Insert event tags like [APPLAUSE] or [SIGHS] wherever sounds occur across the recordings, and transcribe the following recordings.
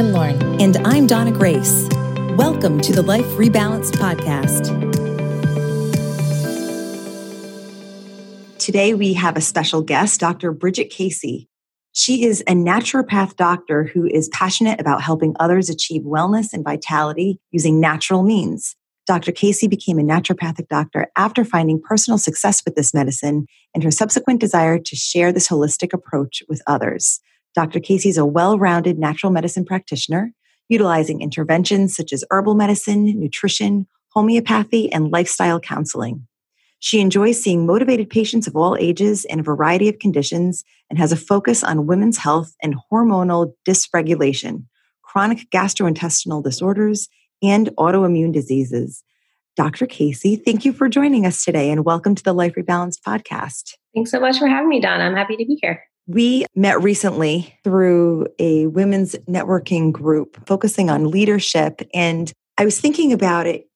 I'm Lauren. And I'm Donna Grace. Welcome to the Life Rebalanced Podcast. Today we have a special guest, Dr. Bridget Casey. She is a naturopath doctor who is passionate about helping others achieve wellness and vitality using natural means. Dr. Casey became a naturopathic doctor after finding personal success with this medicine and her subsequent desire to share this holistic approach with others. Dr. Casey is a well rounded natural medicine practitioner, utilizing interventions such as herbal medicine, nutrition, homeopathy, and lifestyle counseling. She enjoys seeing motivated patients of all ages in a variety of conditions and has a focus on women's health and hormonal dysregulation, chronic gastrointestinal disorders, and autoimmune diseases. Dr. Casey, thank you for joining us today and welcome to the Life Rebalanced podcast. Thanks so much for having me, Donna. I'm happy to be here. We met recently through a women's networking group focusing on leadership. And I was thinking about it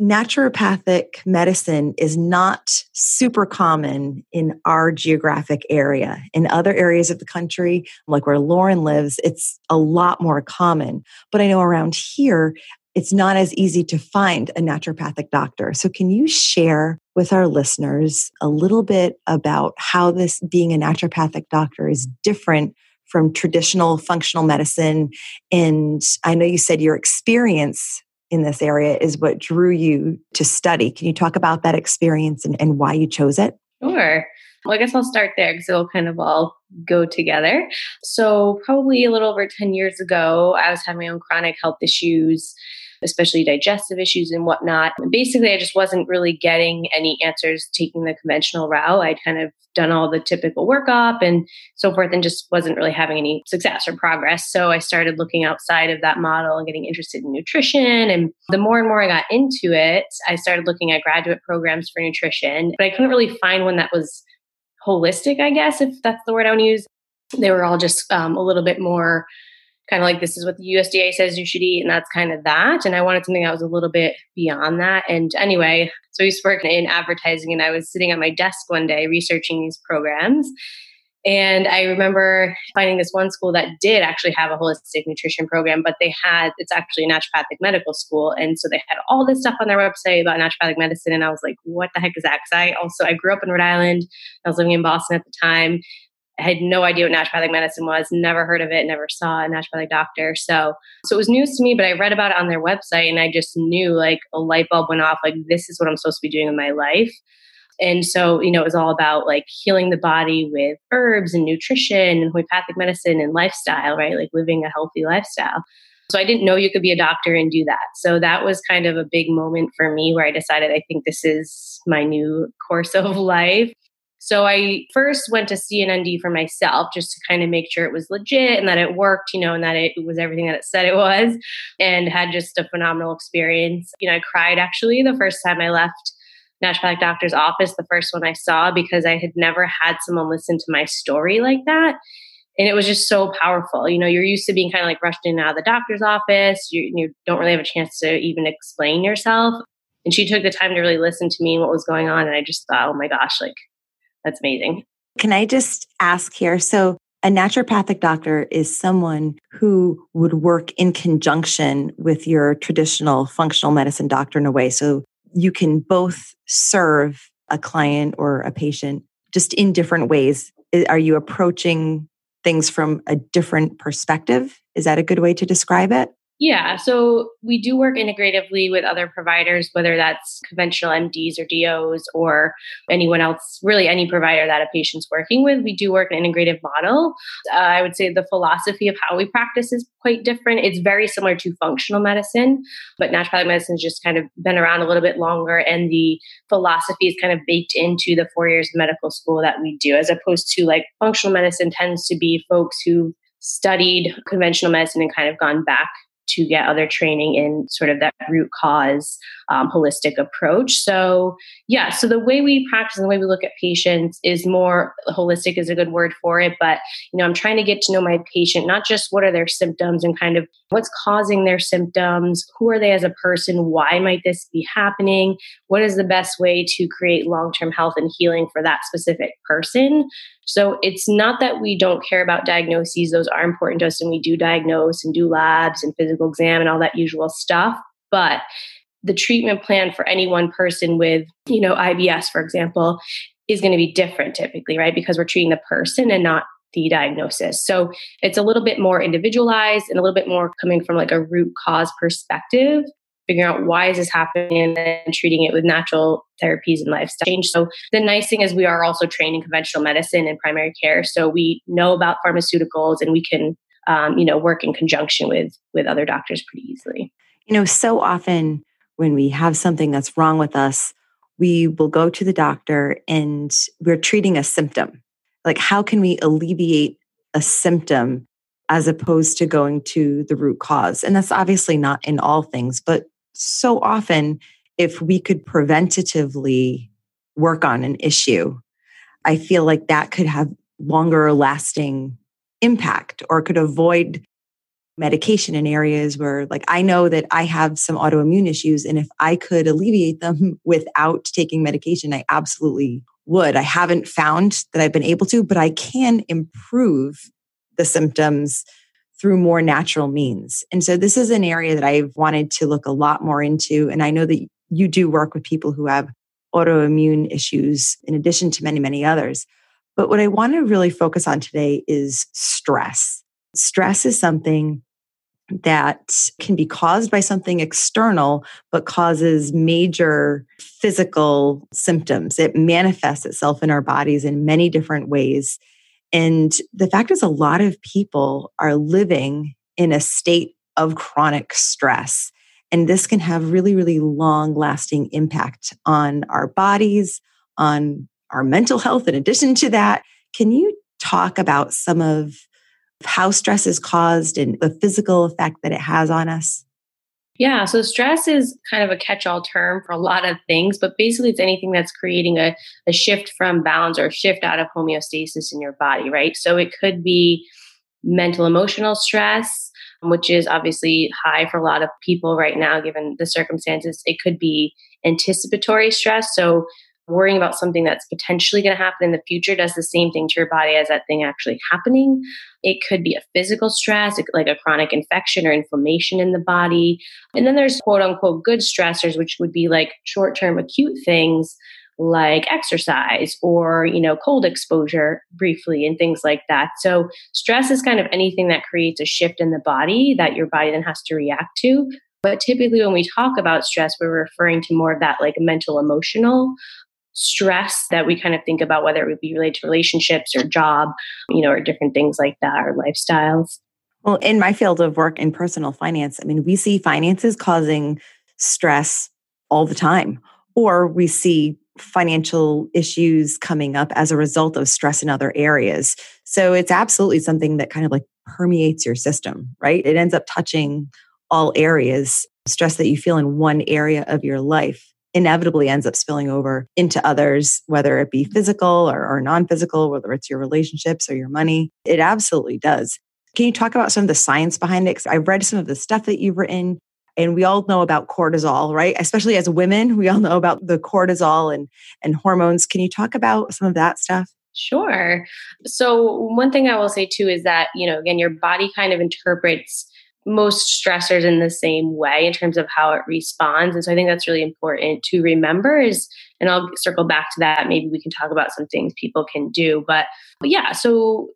naturopathic medicine is not super common in our geographic area. In other areas of the country, like where Lauren lives, it's a lot more common. But I know around here, it's not as easy to find a naturopathic doctor. So, can you share with our listeners a little bit about how this being a naturopathic doctor is different from traditional functional medicine? And I know you said your experience in this area is what drew you to study. Can you talk about that experience and, and why you chose it? Sure. Well, I guess I'll start there because it'll kind of all go together. So, probably a little over 10 years ago, I was having my own chronic health issues especially digestive issues and whatnot. And basically, I just wasn't really getting any answers taking the conventional route. I'd kind of done all the typical workup and so forth and just wasn't really having any success or progress. So I started looking outside of that model and getting interested in nutrition. And the more and more I got into it, I started looking at graduate programs for nutrition, but I couldn't really find one that was holistic, I guess, if that's the word I want to use. They were all just um, a little bit more kind of like this is what the USDA says you should eat, and that's kind of that. And I wanted something that was a little bit beyond that. And anyway, so I used to work in advertising, and I was sitting at my desk one day researching these programs. And I remember finding this one school that did actually have a holistic nutrition program, but they had, it's actually a naturopathic medical school. And so they had all this stuff on their website about naturopathic medicine. And I was like, what the heck is that? Because I also, I grew up in Rhode Island. I was living in Boston at the time. I had no idea what naturopathic medicine was, never heard of it, never saw a naturopathic doctor. So, so it was news to me, but I read about it on their website and I just knew like a light bulb went off, like this is what I'm supposed to be doing in my life. And so, you know, it was all about like healing the body with herbs and nutrition and homeopathic medicine and lifestyle, right? Like living a healthy lifestyle. So I didn't know you could be a doctor and do that. So that was kind of a big moment for me where I decided I think this is my new course [LAUGHS] of life. So I first went to see an ND for myself just to kind of make sure it was legit and that it worked, you know, and that it was everything that it said it was and had just a phenomenal experience. You know, I cried actually the first time I left naturopathic doctor's office, the first one I saw, because I had never had someone listen to my story like that. And it was just so powerful. You know, you're used to being kind of like rushed in and out of the doctor's office. You, you don't really have a chance to even explain yourself. And she took the time to really listen to me and what was going on. And I just thought, oh my gosh, like that's amazing. Can I just ask here? So, a naturopathic doctor is someone who would work in conjunction with your traditional functional medicine doctor in a way. So, you can both serve a client or a patient just in different ways. Are you approaching things from a different perspective? Is that a good way to describe it? Yeah, so we do work integratively with other providers, whether that's conventional MDs or DOs or anyone else, really any provider that a patient's working with. We do work an integrative model. Uh, I would say the philosophy of how we practice is quite different. It's very similar to functional medicine, but naturopathic medicine has just kind of been around a little bit longer, and the philosophy is kind of baked into the four years of medical school that we do, as opposed to like functional medicine tends to be folks who studied conventional medicine and kind of gone back to get other training in sort of that root cause um, holistic approach. So, yeah, so the way we practice and the way we look at patients is more holistic is a good word for it. But, you know, I'm trying to get to know my patient, not just what are their symptoms and kind of what's causing their symptoms, who are they as a person, why might this be happening, what is the best way to create long term health and healing for that specific person. So it's not that we don't care about diagnoses, those are important to us, and we do diagnose and do labs and physical exam and all that usual stuff. But the treatment plan for any one person with, you know, IBS, for example, is going to be different typically, right? Because we're treating the person and not the diagnosis. So it's a little bit more individualized and a little bit more coming from like a root cause perspective, figuring out why is this happening and then treating it with natural therapies and lifestyle change. So the nice thing is we are also trained in conventional medicine and primary care. So we know about pharmaceuticals and we can um, you know, work in conjunction with with other doctors pretty easily. You know, so often when we have something that's wrong with us, we will go to the doctor and we're treating a symptom. Like, how can we alleviate a symptom as opposed to going to the root cause? And that's obviously not in all things, but so often, if we could preventatively work on an issue, I feel like that could have longer lasting impact or could avoid medication in areas where like I know that I have some autoimmune issues and if I could alleviate them [LAUGHS] without taking medication I absolutely would. I haven't found that I've been able to, but I can improve the symptoms through more natural means. And so this is an area that I've wanted to look a lot more into and I know that you do work with people who have autoimmune issues in addition to many many others. But what I want to really focus on today is stress. Stress is something that can be caused by something external, but causes major physical symptoms. It manifests itself in our bodies in many different ways. And the fact is, a lot of people are living in a state of chronic stress. And this can have really, really long lasting impact on our bodies, on our mental health in addition to that. Can you talk about some of how stress is caused and the physical effect that it has on us? Yeah, so stress is kind of a catch all term for a lot of things, but basically it's anything that's creating a, a shift from balance or shift out of homeostasis in your body, right? So it could be mental emotional stress, which is obviously high for a lot of people right now, given the circumstances. It could be anticipatory stress. So worrying about something that's potentially going to happen in the future does the same thing to your body as that thing actually happening. It could be a physical stress, like a chronic infection or inflammation in the body. And then there's quote unquote good stressors, which would be like short term acute things like exercise or you know cold exposure briefly and things like that so stress is kind of anything that creates a shift in the body that your body then has to react to but typically when we talk about stress we're referring to more of that like mental emotional stress that we kind of think about, whether it would be related to relationships or job, you know, or different things like that or lifestyles. Well, in my field of work in personal finance, I mean, we see finances causing stress all the time, or we see financial issues coming up as a result of stress in other areas. So it's absolutely something that kind of like permeates your system, right? It ends up touching all areas. Stress that you feel in one area of your life inevitably ends up spilling over into others, whether it be mm-hmm. physical or, or non physical, whether it's your relationships or your money. It absolutely does. Can you talk about some of the science behind it? Because I've read some of the stuff that you've written, and we all know about cortisol, right? Especially as women, we all know about the cortisol and, and hormones. Can you talk about some of that stuff? Sure. So, one thing I will say too is that, you know, again, your body kind of interprets most stressors in the same way in terms of how it responds. And so I think that's really important to remember is, and I'll circle back to that. Maybe we can talk about some things people can do. But, but yeah, so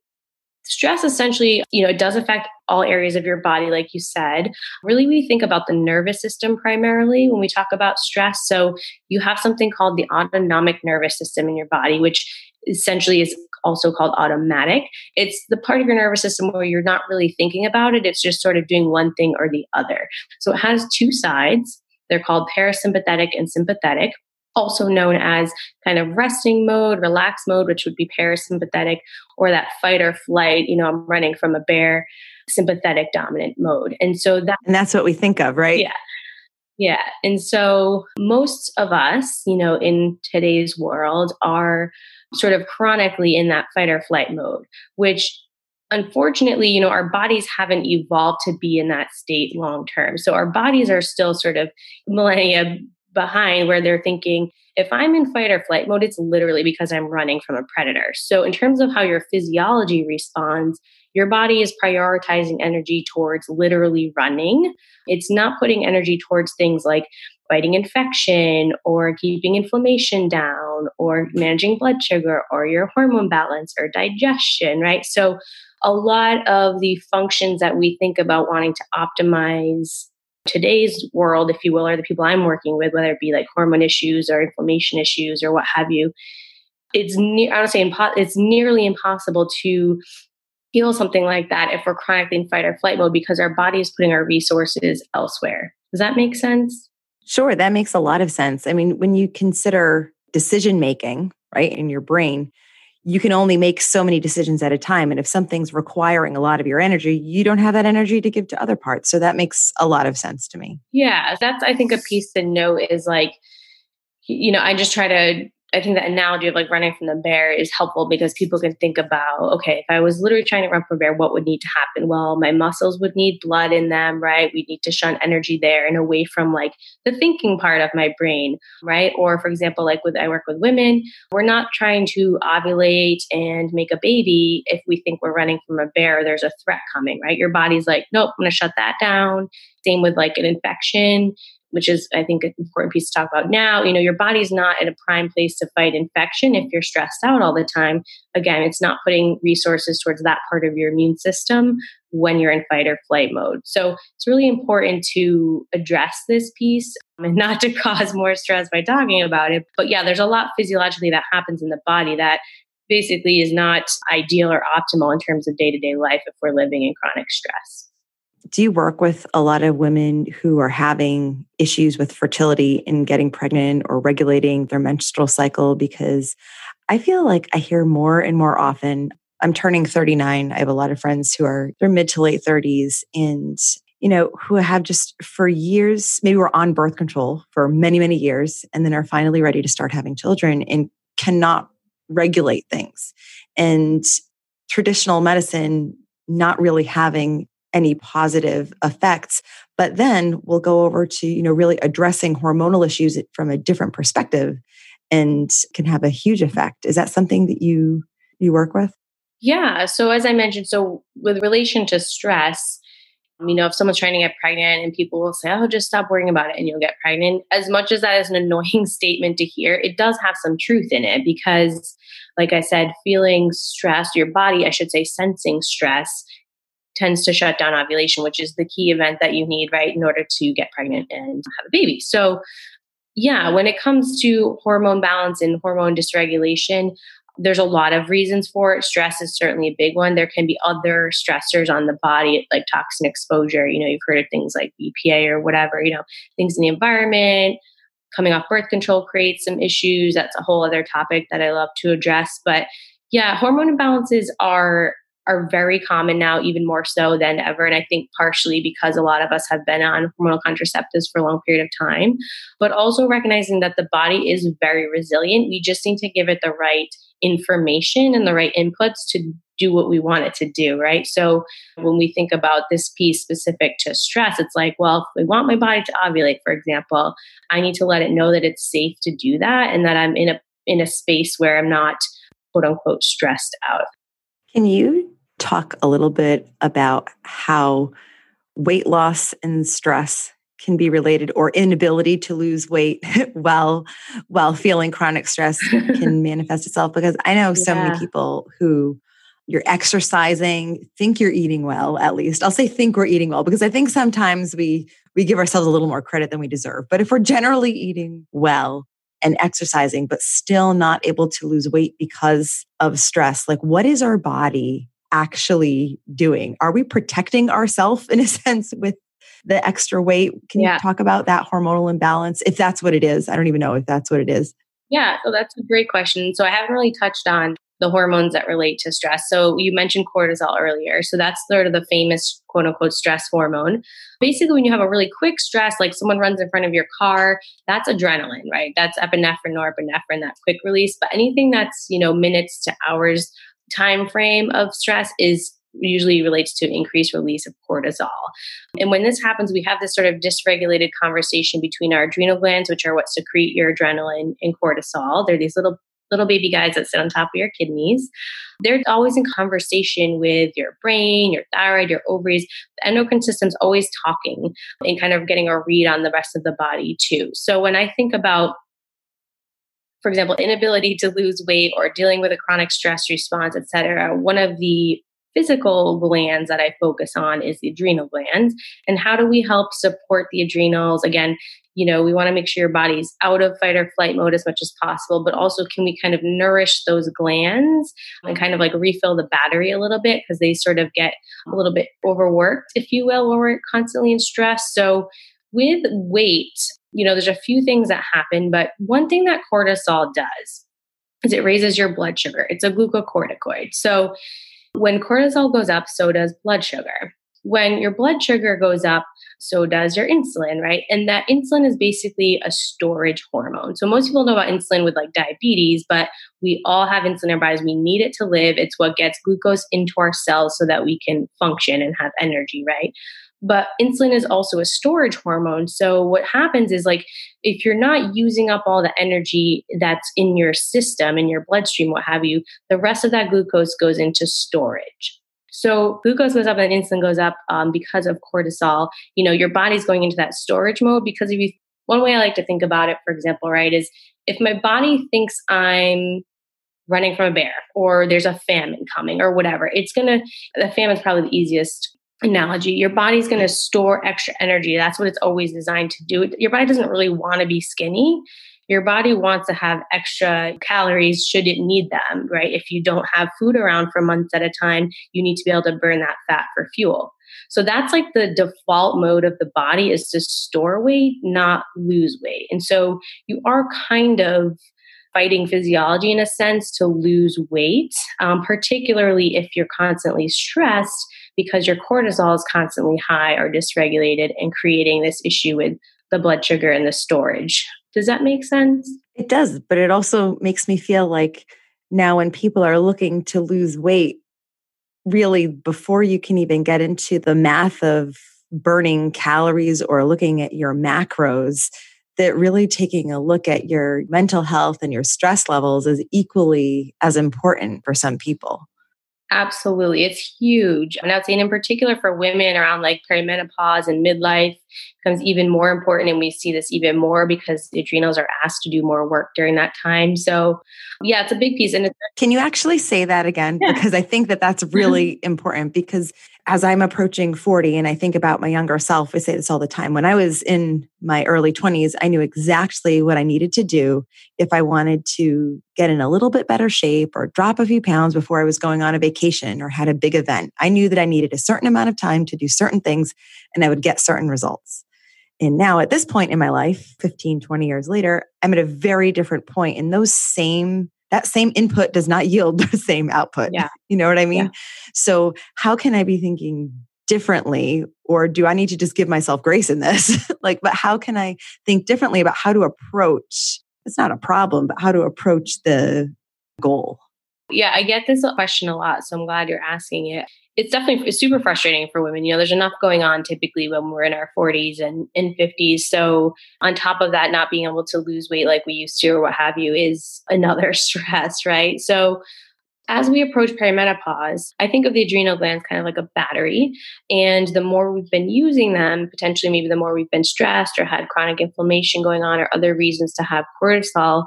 stress essentially, you know, it does affect all areas of your body, like you said. Really, we think about the nervous system primarily when we talk about stress. So you have something called the autonomic nervous system in your body, which essentially is also called automatic. It's the part of your nervous system where you're not really thinking about it. It's just sort of doing one thing or the other. So it has two sides. They're called parasympathetic and sympathetic, also known as kind of resting mode, relax mode, which would be parasympathetic, or that fight or flight. You know, I'm running from a bear sympathetic dominant mode. And so that And that's what we think of, right? Yeah. Yeah. And so most of us, you know, in today's world are sort of chronically in that fight or flight mode, which unfortunately, you know, our bodies haven't evolved to be in that state long term. So our bodies are still sort of millennia behind where they're thinking, if I'm in fight or flight mode, it's literally because I'm running from a predator. So, in terms of how your physiology responds, your body is prioritizing energy towards literally running. It's not putting energy towards things like fighting infection or keeping inflammation down or managing blood sugar or your hormone balance or digestion, right? So, a lot of the functions that we think about wanting to optimize today's world, if you will, or the people I'm working with, whether it be like hormone issues or inflammation issues or what have you, it's ne- say impo- it's nearly impossible to feel something like that if we're chronically in fight or flight mode because our body is putting our resources elsewhere. Does that make sense? Sure, that makes a lot of sense. I mean, when you consider decision making, right, in your brain, you can only make so many decisions at a time. And if something's requiring a lot of your energy, you don't have that energy to give to other parts. So that makes a lot of sense to me. Yeah, that's, I think, a piece to note is like, you know, I just try to I think the analogy of like running from the bear is helpful because people can think about, okay, if I was literally trying to run from a bear, what would need to happen? Well, my muscles would need blood in them, right? We need to shun energy there and away from like the thinking part of my brain, right? Or for example, like with I work with women, we're not trying to ovulate and make a baby if we think we're running from a bear, there's a threat coming, right? Your body's like, nope, I'm gonna shut that down. Same with like an infection which is I think an important piece to talk about now. You know, your body's not in a prime place to fight infection if you're stressed out all the time. Again, it's not putting resources towards that part of your immune system when you're in fight or flight mode. So it's really important to address this piece and [LAUGHS] not to cause more stress by talking about it. But yeah, there's a lot physiologically that happens in the body that basically is not ideal or optimal in terms of day to day life if we're living in chronic stress do you work with a lot of women who are having issues with fertility and getting pregnant or regulating their menstrual cycle? Because I feel like I hear more and more often. I'm turning 39. I have a lot of friends who are their mid to late 30s and you know, who have just for years, maybe were on birth control for many, many years, and then are finally ready to start having children and cannot regulate things. And traditional medicine not really having any positive effects but then we'll go over to you know really addressing hormonal issues from a different perspective and can have a huge effect. Is that something that you you work with? Yeah. So as i mentioned so with relation to stress you know if someone's trying to get pregnant and people will say oh just stop worrying about it and you'll get pregnant as much as that is an [LAUGHS] annoying statement to hear it does have some truth in it because like i said feeling stressed your body i should say sensing stress tends to shut down ovulation, which is the key event that you need, right, in order to get pregnant and have a baby. So, yeah, when it comes to hormone balance and hormone dysregulation, there's a lot of reasons for it. Stress is certainly a big one. There can be other stressors on the body, like toxin exposure. You know, you've heard of things like BPA or whatever, you know, things in the environment. Coming off birth control creates some issues. That's a whole other topic that I love to address. But yeah, hormone imbalances are are very common now, even more so than ever. And I think partially because a lot of us have been on hormonal contraceptives for a long period of time, but also recognizing that the body is very resilient. We just need to give it the right information and the right inputs to do what we want it to do, right? So when we think about this piece specific to stress, it's like, well, if we want my body to ovulate, for example, I need to let it know that it's safe to do that and that I'm in a in a space where I'm not quote unquote stressed out. Can you talk a little bit about how weight loss and stress can be related or inability to lose weight [LAUGHS] while while feeling chronic stress can [LAUGHS] manifest itself? Because i know so yeah. many people who you're exercising think you're eating well at least. I'll say think we're eating well because i think sometimes we we give ourselves a little more credit than we deserve. But if we're generally eating well and exercising but still not able to lose weight because of stress like what is our body actually doing? Are we protecting ourselves in a [LAUGHS] sense with the extra weight? Can yeah. you talk about that hormonal imbalance if that's what it is? I don't even know if that's what it is. Yeah, so that's a great question. So I haven't really touched on the hormones that relate to stress. So you mentioned cortisol earlier. So that's sort of the famous quote unquote stress hormone. Basically, when you have a really quick stress, like someone runs in front of your car, that's adrenaline, right? That's epinephrine, norepinephrine, that quick release. But anything that's, you know, minutes to hours time frame of stress is usually relates to increased release of cortisol. And when this happens, we have this sort of dysregulated conversation between our adrenal glands, which are what secrete your adrenaline and cortisol. They're these little little baby guys that sit on top of your kidneys. They're always in conversation with your brain, your thyroid, your ovaries. The endocrine system's always talking and kind of getting a read on the rest of the body too. So when I think about for example, inability to lose weight or dealing with a chronic stress response, et cetera, one of the physical glands that I focus on is the adrenal glands. And how do we help support the adrenals? Again, you know, we want to make sure your body's out of fight or flight mode as much as possible, but also can we kind of nourish those glands and kind of like refill the battery a little bit because they sort of get a little bit overworked, if you will, when we're constantly in stress. So with weight, you know, there's a few things that happen, but one thing that cortisol does is it raises your blood sugar. It's a glucocorticoid. So when cortisol goes up, so does blood sugar. When your blood sugar goes up, so does your insulin, right? And that insulin is basically a storage hormone. So most people know about insulin with like diabetes, but we all have insulin in our bodies. We need it to live. It's what gets glucose into our cells so that we can function and have energy, right? But insulin is also a storage hormone. So what happens is like if you're not using up all the energy that's in your system, in your bloodstream, what have you, the rest of that glucose goes into storage. So glucose goes up and insulin goes up um, because of cortisol. You know, your body's going into that storage mode because if you, one way I like to think about it, for example, right, is if my body thinks I'm running from a bear or there's a famine coming or whatever, it's gonna, the famine's probably the easiest analogy, your body's going to store extra energy. That's what it's always designed to do. Your body doesn't really want to be skinny. Your body wants to have extra calories should it need them, right? If you don't have food around for months at a time, you need to be able to burn that fat for fuel. So that's like the default mode of the body is to store weight, not lose weight. And so you are kind of fighting physiology in a sense to lose weight, um, particularly if you're constantly stressed because your cortisol is constantly high or dysregulated and creating this issue with the blood sugar and the storage. Does that make sense? It does, but it also makes me feel like now when people are looking to lose weight, really before you can even get into the math of burning calories or looking at your macros, that really taking a look at your mental health and your stress levels is equally as important for some people. Absolutely. It's huge. And I would say, in particular for women around like perimenopause and midlife, becomes even more important. And we see this even more because the adrenals are asked to do more work during that time. So, yeah, it's a big piece. And can you actually say that again? Yeah. Because I think that that's really [LAUGHS] important because as I'm approaching 40 and I think about my younger self, I say this all the time. When I was in my early 20s, I knew exactly what I needed to do if I wanted to get in a little bit better shape or drop a few pounds before I was going on a vacation or had a big event. I knew that I needed a certain amount of time to do certain things and I would get certain results. And now at this point in my life, 15, 20 years later, I'm at a very different point. and those same that same input does not yield [LAUGHS] the same output. Yeah. You know what I mean? Yeah. So how can I be thinking differently or do I need to just give myself grace in this? [LAUGHS] like but how can I think differently about how to approach it's not a problem, but how to approach the goal? Yeah, I get this question a lot, so I'm glad you're asking it it's definitely super frustrating for women. You know, there's enough going on typically when we're in our 40s and in 50s. So, on top of that, not being able to lose weight like we used to or what have you is another [LAUGHS] stress, right? So, as we approach perimenopause, I think of the adrenal glands kind of like a battery. And the more we've been using them, potentially maybe the more we've been stressed or had chronic inflammation going on or other reasons to have cortisol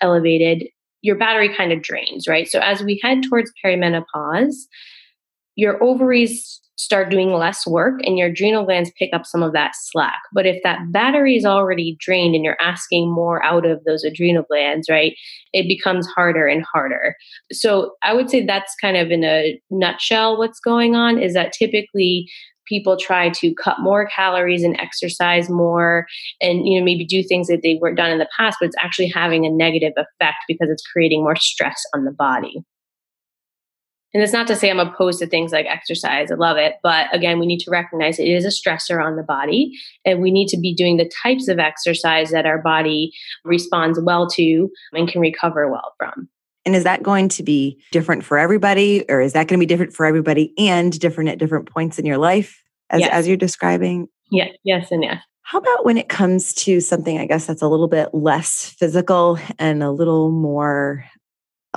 elevated, your battery kind of drains, right? So as we head towards perimenopause, your ovaries start doing less work and your adrenal glands pick up some of that slack. But if that battery is already drained and you're asking more out of those adrenal glands, right, it becomes harder and harder. So I would say that's kind of in a nutshell what's going on is that typically people try to cut more calories and exercise more and you know maybe do things that they weren't done in the past but it's actually having a negative effect because it's creating more [LAUGHS] stress on the body And it's not to say I'm opposed to things like exercise. I love it. But again, we need to recognize it is a stressor on the body. And we need to be doing the types of exercise that our body responds well to and can recover well from. And is that going to be different for everybody, or is that going to be different for everybody and different at different points in your life, as, yes. as you're describing? Yeah, yes, and yes. How about when it comes to something, I guess that's a little bit less physical and a little more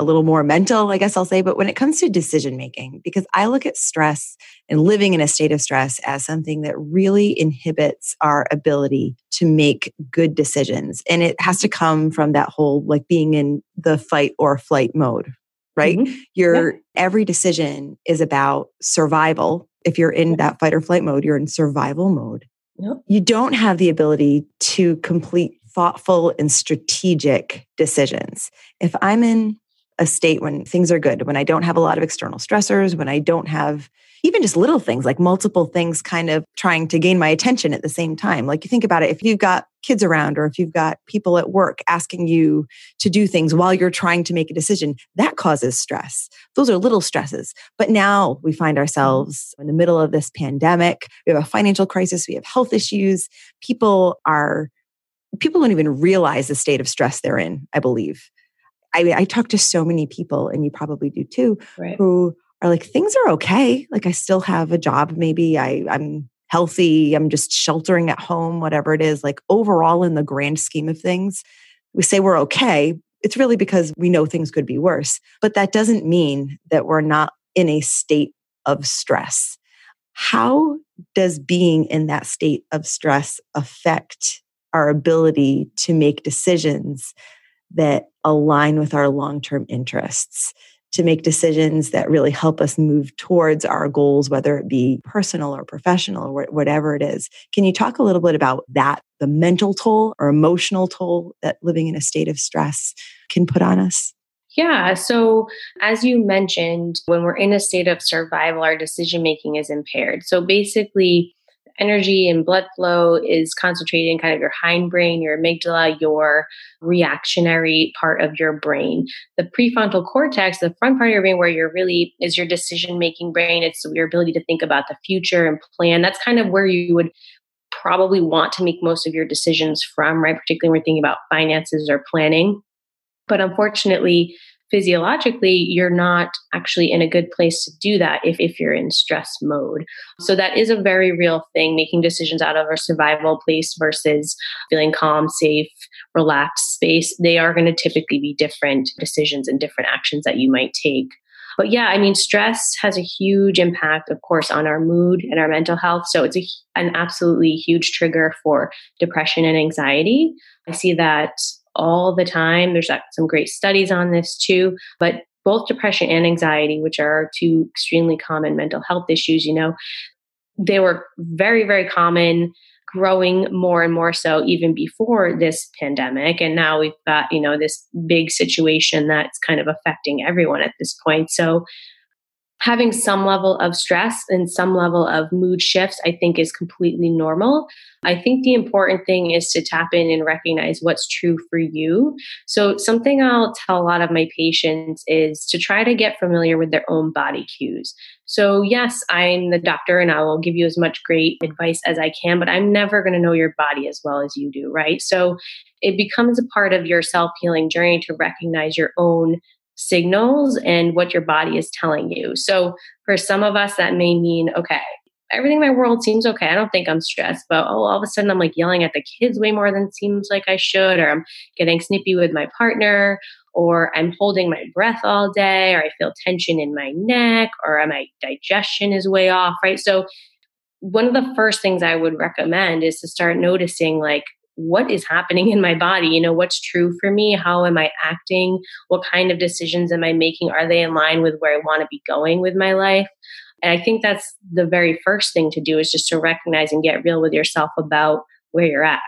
a little more mental, I guess I'll say. But when it comes to decision making, because I look at stress and living in a state of stress as something that really inhibits our ability to make good decisions. And it has to come from that whole like being in the fight or flight mode, right? Mm-hmm. Your yeah. every decision is about survival. If you're in that fight or flight mode, you're in survival mode. Yep. You don't have the ability to complete thoughtful and strategic decisions. If I'm in a state when things are good, when I don't have a lot of external stressors, when I don't have even just little things like multiple things kind of trying to gain my attention at the same time. Like you think about it, if you've got kids around or if you've got people at work asking you to do things while you're trying to make a decision, that causes stress. Those are little stresses. But now we find ourselves in the middle of this pandemic. We have a financial crisis, we have health issues. People are people don't even realize the state of stress they're in, I believe. I, I talk to so many people, and you probably do too, right. who are like, things are okay. Like I still have a job. Maybe I, I'm healthy. I'm just sheltering at home, whatever it is. Like overall, in the grand scheme of things, we say we're okay. It's really because we know things could be worse. But that doesn't mean that we're not in a state of stress. How does being in that state of stress affect our ability to make decisions that align with our long term interests, to make decisions that really help us move towards our goals, whether it be personal or professional or whatever it is. Can you talk a little bit about that, the mental toll or emotional toll that living in a state of stress can put on us? Yeah. So, as you mentioned, when we're in a state of survival, our decision making is impaired. So, basically, energy and blood flow is concentrated in kind of your hindbrain, your amygdala, your reactionary part of your brain. The prefrontal cortex, the front part of your brain where you're really is your decision making brain. It's your ability to think about the future and plan. That's kind of where you would probably want to make most of your decisions from, right? Particularly when we're thinking about finances or planning. But unfortunately, physiologically you're not actually in a good place to do that if, if you're in stress mode so that is a very real thing making decisions out of a survival place versus feeling calm safe relaxed space they are going to typically be different decisions and different actions that you might take but yeah, I mean, stress has a huge impact, of course, on our mood and our mental health. So it's a, an absolutely huge trigger for depression and anxiety. I see that all the time. There's uh, some great studies on this too, but both depression and anxiety, which are two extremely common mental health issues, you know, they were very, very common growing more and more so even before this pandemic and now we've got you know this big situation that's kind of affecting everyone at this point so having some level of stress and some level of mood shifts, I think is completely normal. I think the important thing is to tap in and recognize what's true for you. So, something I'll tell a lot of my patients is to try to get familiar with their own body cues. So, yes, I'm the doctor and I will give you as much great advice as I can, but I'm never going to know your body as well as you do, right? So, it becomes a part of your self healing journey to recognize your own signals and what your body is telling you. So for some of us, that may mean, okay, everything in my world seems okay. I don't think I'm stressed, but oh, all of a sudden I'm like yelling at the kids way more than seems like I should, or I'm getting snippy with my partner, or I'm holding my breath all day, or I feel tension in my neck, or my digestion is way off, right? So one of the first things I would recommend is to start noticing like what is happening in my body? You know what's true for me? How am i acting? What kind of decisions am i making? Are they in line with where i want to be going with my life? And i think that's the very first thing to do is just to recognize and get real with yourself about where you're at.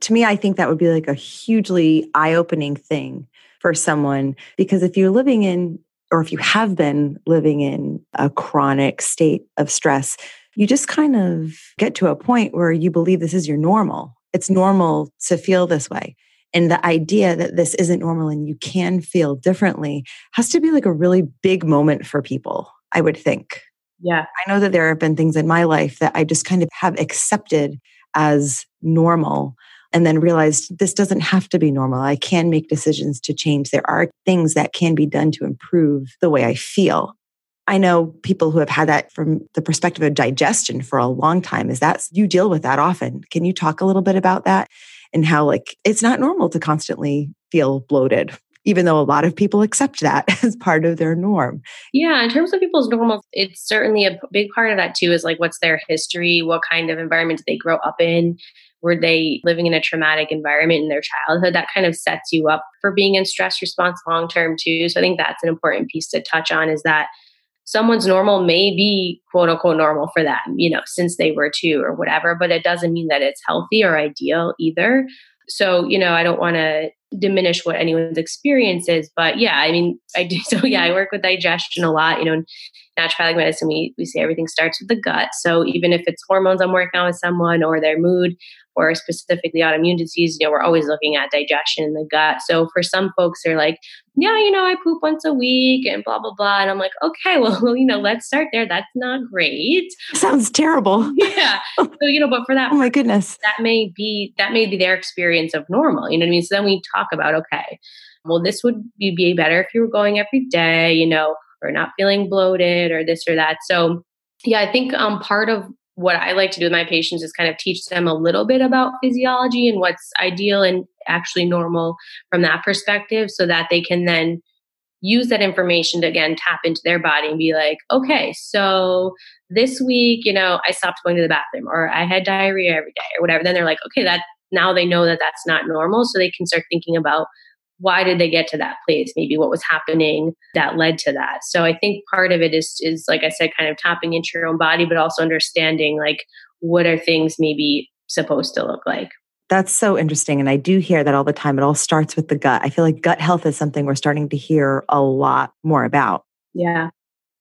To me i think that would be like a hugely eye-opening thing for someone because if you're living in or if you have been living in a chronic state of stress you just kind of get to a point where you believe this is your normal it's normal to feel this way. And the idea that this isn't normal and you can feel differently has to be like a really big moment for people, I would think. Yeah. I know that there have been things in my life that I just kind of have accepted as normal and then realized this doesn't have to be normal. I can make decisions to change. There are things that can be done to improve the way I feel. I know people who have had that from the perspective of digestion for a long time. Is that you deal with that often? Can you talk a little bit about that and how like it's not normal to constantly feel bloated? Even though a lot of people accept that [LAUGHS] as part of their norm. Yeah, in terms of people's normal, it's certainly a big part of that too is like what's their history, what kind of environment did they grow up in? Were they living in a traumatic environment in their childhood? That kind of sets you up for being in stress response long term too. So I think that's an important piece to touch on is that someone's normal may be quote unquote normal for them, you know, since they were two or whatever, but it doesn't mean that it's healthy or ideal either. So, you know, I don't want to diminish what anyone's experience is, but yeah, I mean, I do. [LAUGHS] So, yeah, I work with digestion a lot. You know, in naturopathic medicine, we, we say everything starts with the gut. So, even if it's hormones I'm working on with someone or their mood, or specifically autoimmune disease, you know, we're always looking at digestion in the gut. So for some folks, they're like, yeah, you know, I poop once a week and blah, blah, blah. And I'm like, okay, [LAUGHS] well, you know, let's start there. That's not great. Sounds terrible. [LAUGHS] yeah. [LAUGHS] So, you know, but for that, oh my goodness, that may be, that may be their experience of normal. You know what I mean? So then we talk about, okay, well, this would be better if you were going every day, you know, or not feeling bloated or this or that. So yeah, I think um, part of what I like to do with my patients is kind of teach them a little bit about physiology and what's ideal and actually normal from that perspective so that they can then use that information to again tap into their body and be like, okay, so this week, you know, I stopped going to the bathroom or I had diarrhea every day or whatever. Then they're like, okay, that now they know that that's not normal. So they can start thinking about why did they get to that place? Maybe what was happening that led to that? So i think part of it is is like i said kind of tapping into your own body but also understanding like what are things maybe supposed to look like? That's so interesting and i do hear that all the time. It all starts with the gut. I feel like gut health is something we're starting to hear a lot more about. Yeah.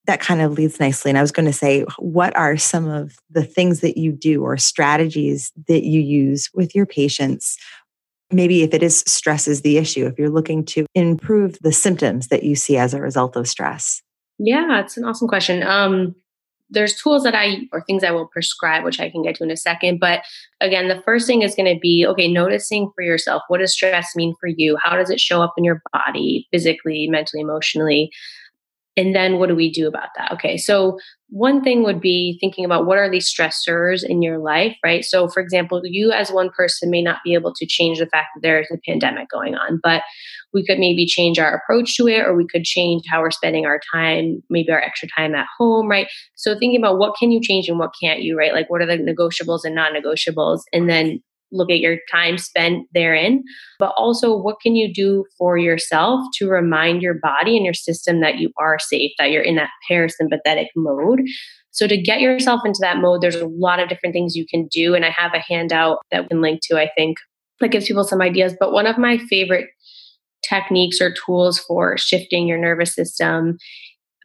That kind of leads nicely and i was going to say what are some of the things that you do or strategies that you use with your patients maybe if it is stress is the issue, if you're looking to improve the symptoms that you see as a result of stress? Yeah, it's an awesome question. Um, there's tools that I or things I will prescribe, which I can get to in a second. But again, the first thing is going to be okay, noticing for yourself what does stress mean for you? How does it show up in your body, physically, mentally, emotionally? And then what do we do about that? Okay, so one thing would be thinking about what are these stressors in your life, right? So, for example, you as one person may not be able to change the fact that there is a pandemic going on, but we could maybe change our approach to it, or we could change how we're spending our time, maybe our extra time at home, right? So, thinking about what can you change and what can't you, right? Like, what are the negotiables and non negotiables? And then look at your time spent therein, but also what can you do for yourself to remind your body and your system that you are safe, that you're in that parasympathetic mode. So to get yourself into that mode, there's a lot of different things you can do. And I have a handout that we can link to, I think, that gives people some ideas. But one of my favorite techniques or tools for shifting your nervous system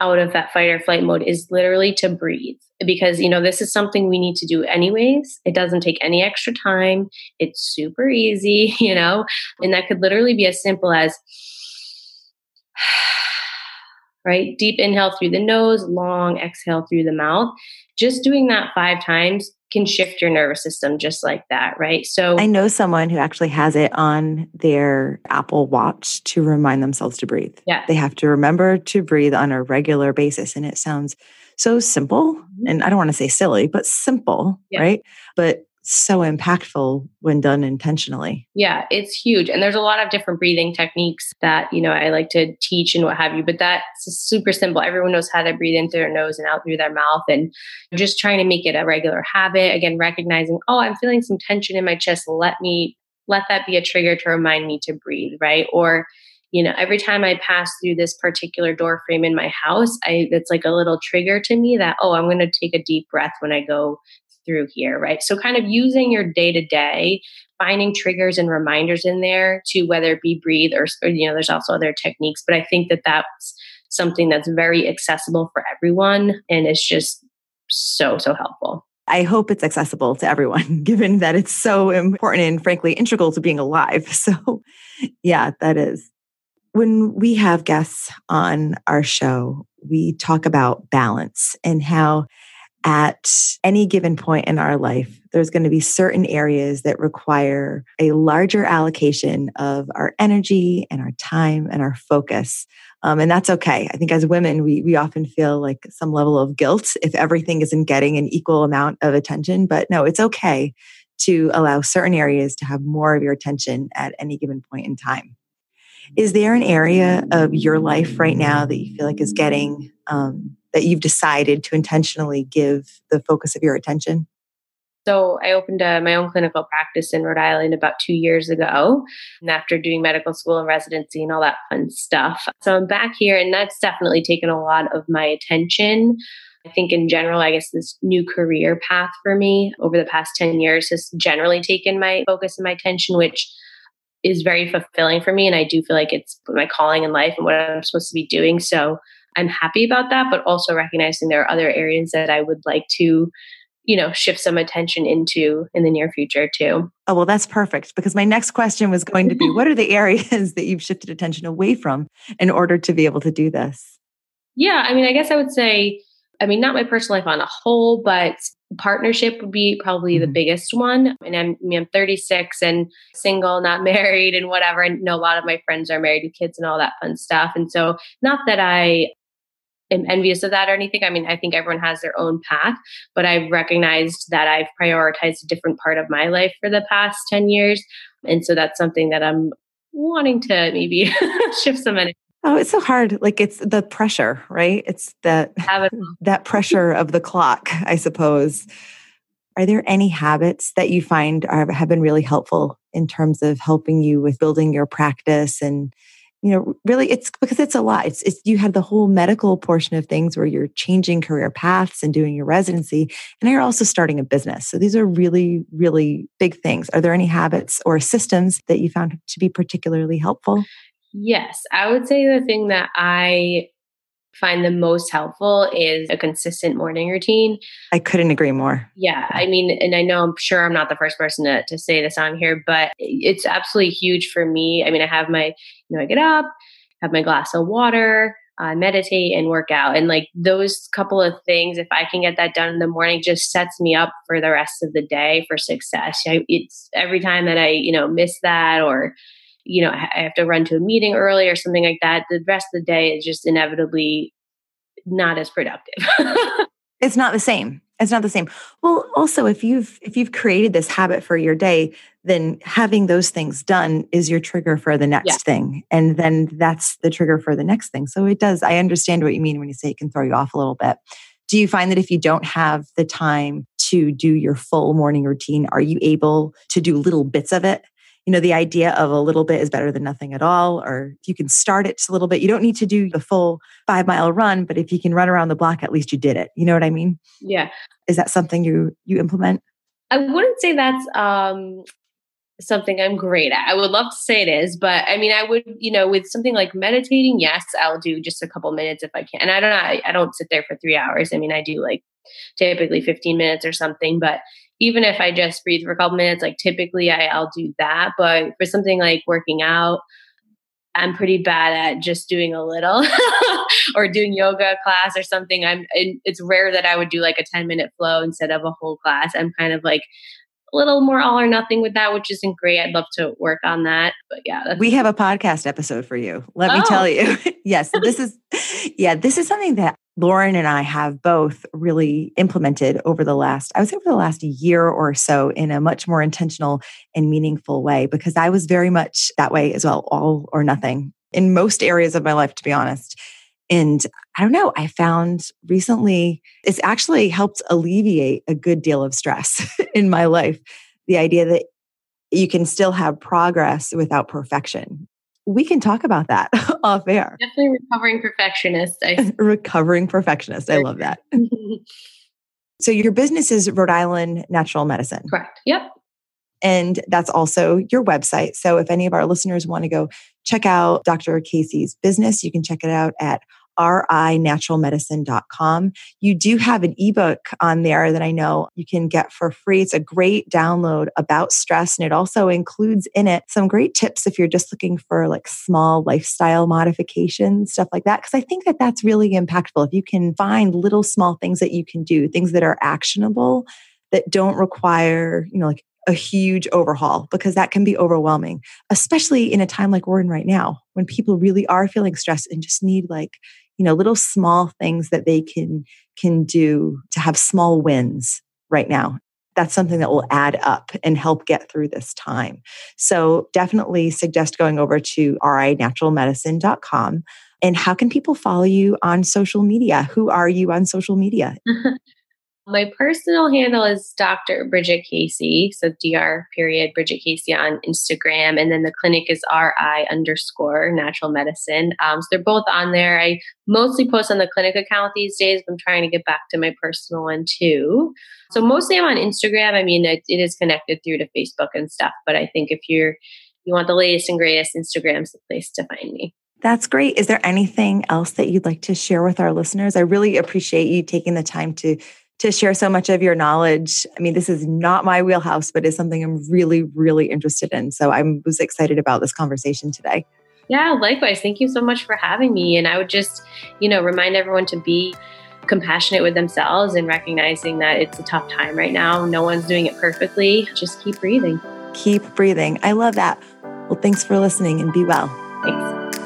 out of that fight or flight mode is literally to breathe. Because you know this is something we need to do anyways. It doesn't take any extra time. It's super easy [LAUGHS] you know? And that could literally be as simple as [SIGHS] right? Deep inhale through the nose long exhale through the mouth. Just doing that 5 times can shift your nervous system just like that, right? So I know someone who actually has it on their Apple Watch to remind themselves to breathe. Yeah. They have to remember to breathe on a regular basis. And it sounds so simple. Mm-hmm. And I don't want to say silly, but simple, yeah. right? But so impactful when done intentionally. Yeah, it's huge. And there's a lot of different breathing techniques that, you know, I like to teach and what have you, but that's super simple. Everyone knows how to breathe in through their nose and out through their mouth and just trying to make it a regular habit. Again, recognizing, oh, I'm feeling some tension in my chest. Let me let that be a trigger to remind me to breathe, right? Or you know every time i pass through this particular door frame in my house i it's like a little trigger to me that oh i'm going to take a deep breath when i go through here, right? So, kind of using your day to day, finding triggers and reminders in there to whether it be breathe or, or, you know, there's also other techniques, but I think that that's something that's very accessible for everyone and it's just so, so helpful. I hope it's accessible to everyone, [LAUGHS] given that it's so important and frankly integral to being alive. [LAUGHS] So, yeah, that is. When we have guests on our show, we talk about balance and how at any given point in our life, there's going to be certain areas that require a larger allocation of our energy and our time and our focus. Um, and that's okay. I think as women, we, we often feel like some level of guilt if everything isn't getting an equal amount of attention. But no, it's okay to allow certain areas to have more of your attention at any given point in time. Is there an area of your life right now that you feel like is getting um, that you've decided to intentionally give the focus of your attention? So I opened a, uh, my own clinical practice in Rhode Island about two years ago, and after doing medical school and residency and all that fun stuff. So I'm back here, and that's definitely taken a lot of my attention. I think in general, I guess this new career path for me over the past 10 years has generally taken my focus and my attention, which is very fulfilling for me. And I do feel like it's my calling in life and what I'm supposed to be doing. So I'm happy about that, but also recognizing there are other areas that I would like to, you know, shift some attention into in the near future too. Oh, well, that's perfect because my next question was going to be what are the areas [LAUGHS] that you've shifted attention away from in order to be able to do this? Yeah, I mean, I guess I would say, I mean, not my personal life on a whole, but partnership would be probably mm-hmm. the biggest one. And I'm, I mean, I'm 36 and single, not [LAUGHS] married and whatever. And you know, a lot of my friends are married with kids and all that fun stuff. And so not that I am envious of that or anything. I mean, I think everyone has their own path, but I've recognized that I've prioritized a different part of my life for the past 10 years. And so that's something that I'm wanting to maybe [LAUGHS] shift some energy. Oh, it's so hard. Like it's the pressure, right? It's that [LAUGHS] that pressure of the clock, I suppose. Are there any habits that you find are, have been really helpful in terms of helping you with building your practice and you know really it's because it's a lot. It's, it's you have the whole medical portion of things where you're changing career paths and doing your residency and you're also starting a business. So these are really really big things. Are there any habits or systems that you found to be particularly helpful? Yes i would say the thing that i find the most helpful is a consistent morning routine. I couldn't agree more. Yeah. I mean, and I know I'm sure I'm not the first person to, to say this on here, but it's absolutely huge for me. I mean, I have my, you know, I get up, have my glass of water, uh, meditate and work out. And like those couple of things, if I can get that done in the morning, just sets me up for the rest of the day for success. I, it's every time that I, you know, miss that or, you know, I have to run to a meeting early or something like that, the rest of the day is just inevitably not as productive. [LAUGHS] it's not the same. It's not the same. Well, also if you've if you've created this habit for your day, then having those things done is your trigger for the next yeah. thing. And then that's the trigger for the next thing. So it does. I understand what you mean when you say it can throw you off a little bit. Do you find that if you don't have the time to do your full morning routine, are you able to do little bits of it you know, the idea of a little bit is better than nothing at all, or you can start it a little bit. You don't need to do the full five mile run, but if you can run around the block, at least you did it. You know what I mean? Yeah. Is that something you you implement? I wouldn't say that's um something I'm great at. I would love to say it is, but I mean, I would, you know, with something like meditating, yes, I'll do just a couple minutes if I can. And I don't know, I, I don't sit there for three hours. I mean, I do like typically 15 minutes or something, but even if I just breathe for a couple minutes, like typically I, I'll do that. But for something like working out, I'm pretty bad at just doing a little [LAUGHS] or doing yoga class or something. I'm it's rare that I would do like a 10 minute flow instead of a whole class. I'm kind of like a little more all or nothing with that, which isn't great. I'd love to work on that. But yeah. We have a podcast episode for you. Let oh. me tell oh. you. [LAUGHS] yes, this is yeah, this is something that Lauren and I have both really implemented over the last, I would say over the last year or so in a much more intentional and meaningful way because I was very much that way as well, all or nothing in most areas of my life, to be honest. And I don't know, I found recently it's actually helped alleviate a good deal of stress [LAUGHS] in my life. The idea that you can still have progress without perfection we can talk about that [LAUGHS] off air. Definitely recovering perfectionist. I- [LAUGHS] recovering perfectionist. I love that. [LAUGHS] Mm-hmm. so your business is Rhode Island Natural Medicine. Correct. Yep. And that's also your website. So if any of our listeners want to go check out Dr. Casey's business, you can check it out at rinaturalmedicine.com. You do have an ebook on there that I know you can get for free. It's a great download about stress, and it also includes in it some great tips if you're just looking for like small lifestyle modifications, stuff like that. Because I think that that's really impactful. If you can find little small things that you can do, things that are actionable that don't require, you know, like a huge overhaul because that can be overwhelming, especially in a time like we're in right now when people really are feeling stressed and just need like, you know, little small things that they can can do to have small wins right now. That's something that will add up and help get through this time. So definitely suggest going over to rinaturalmedicine.com. And how can people follow you on social media? Who are you on social media? [LAUGHS] My personal handle is Dr. Bridget Casey. So Dr. period Bridget Casey on Instagram. And then the clinic is RI underscore natural medicine. Um, so they're both on there. I mostly post on the clinic account these days, but I'm trying to get back to my personal one too. So mostly I'm on Instagram. I mean, it, it is connected through to Facebook and stuff, but I think if you're, you want the latest and greatest, Instagram's the place to find me. That's great. Is there anything else that you'd like to share with our listeners? I really appreciate you taking the time to to share so much of your knowledge. I mean, this is not my wheelhouse, but is something I'm really, really interested in. So I was excited about this conversation today. Yeah, likewise. Thank you so much for having me. And I would just, you know, remind everyone to be compassionate with themselves and recognizing that it's a tough time right now. No one's doing it perfectly. Just keep breathing. Keep breathing. I love that. Well, thanks for listening and be well. Thanks.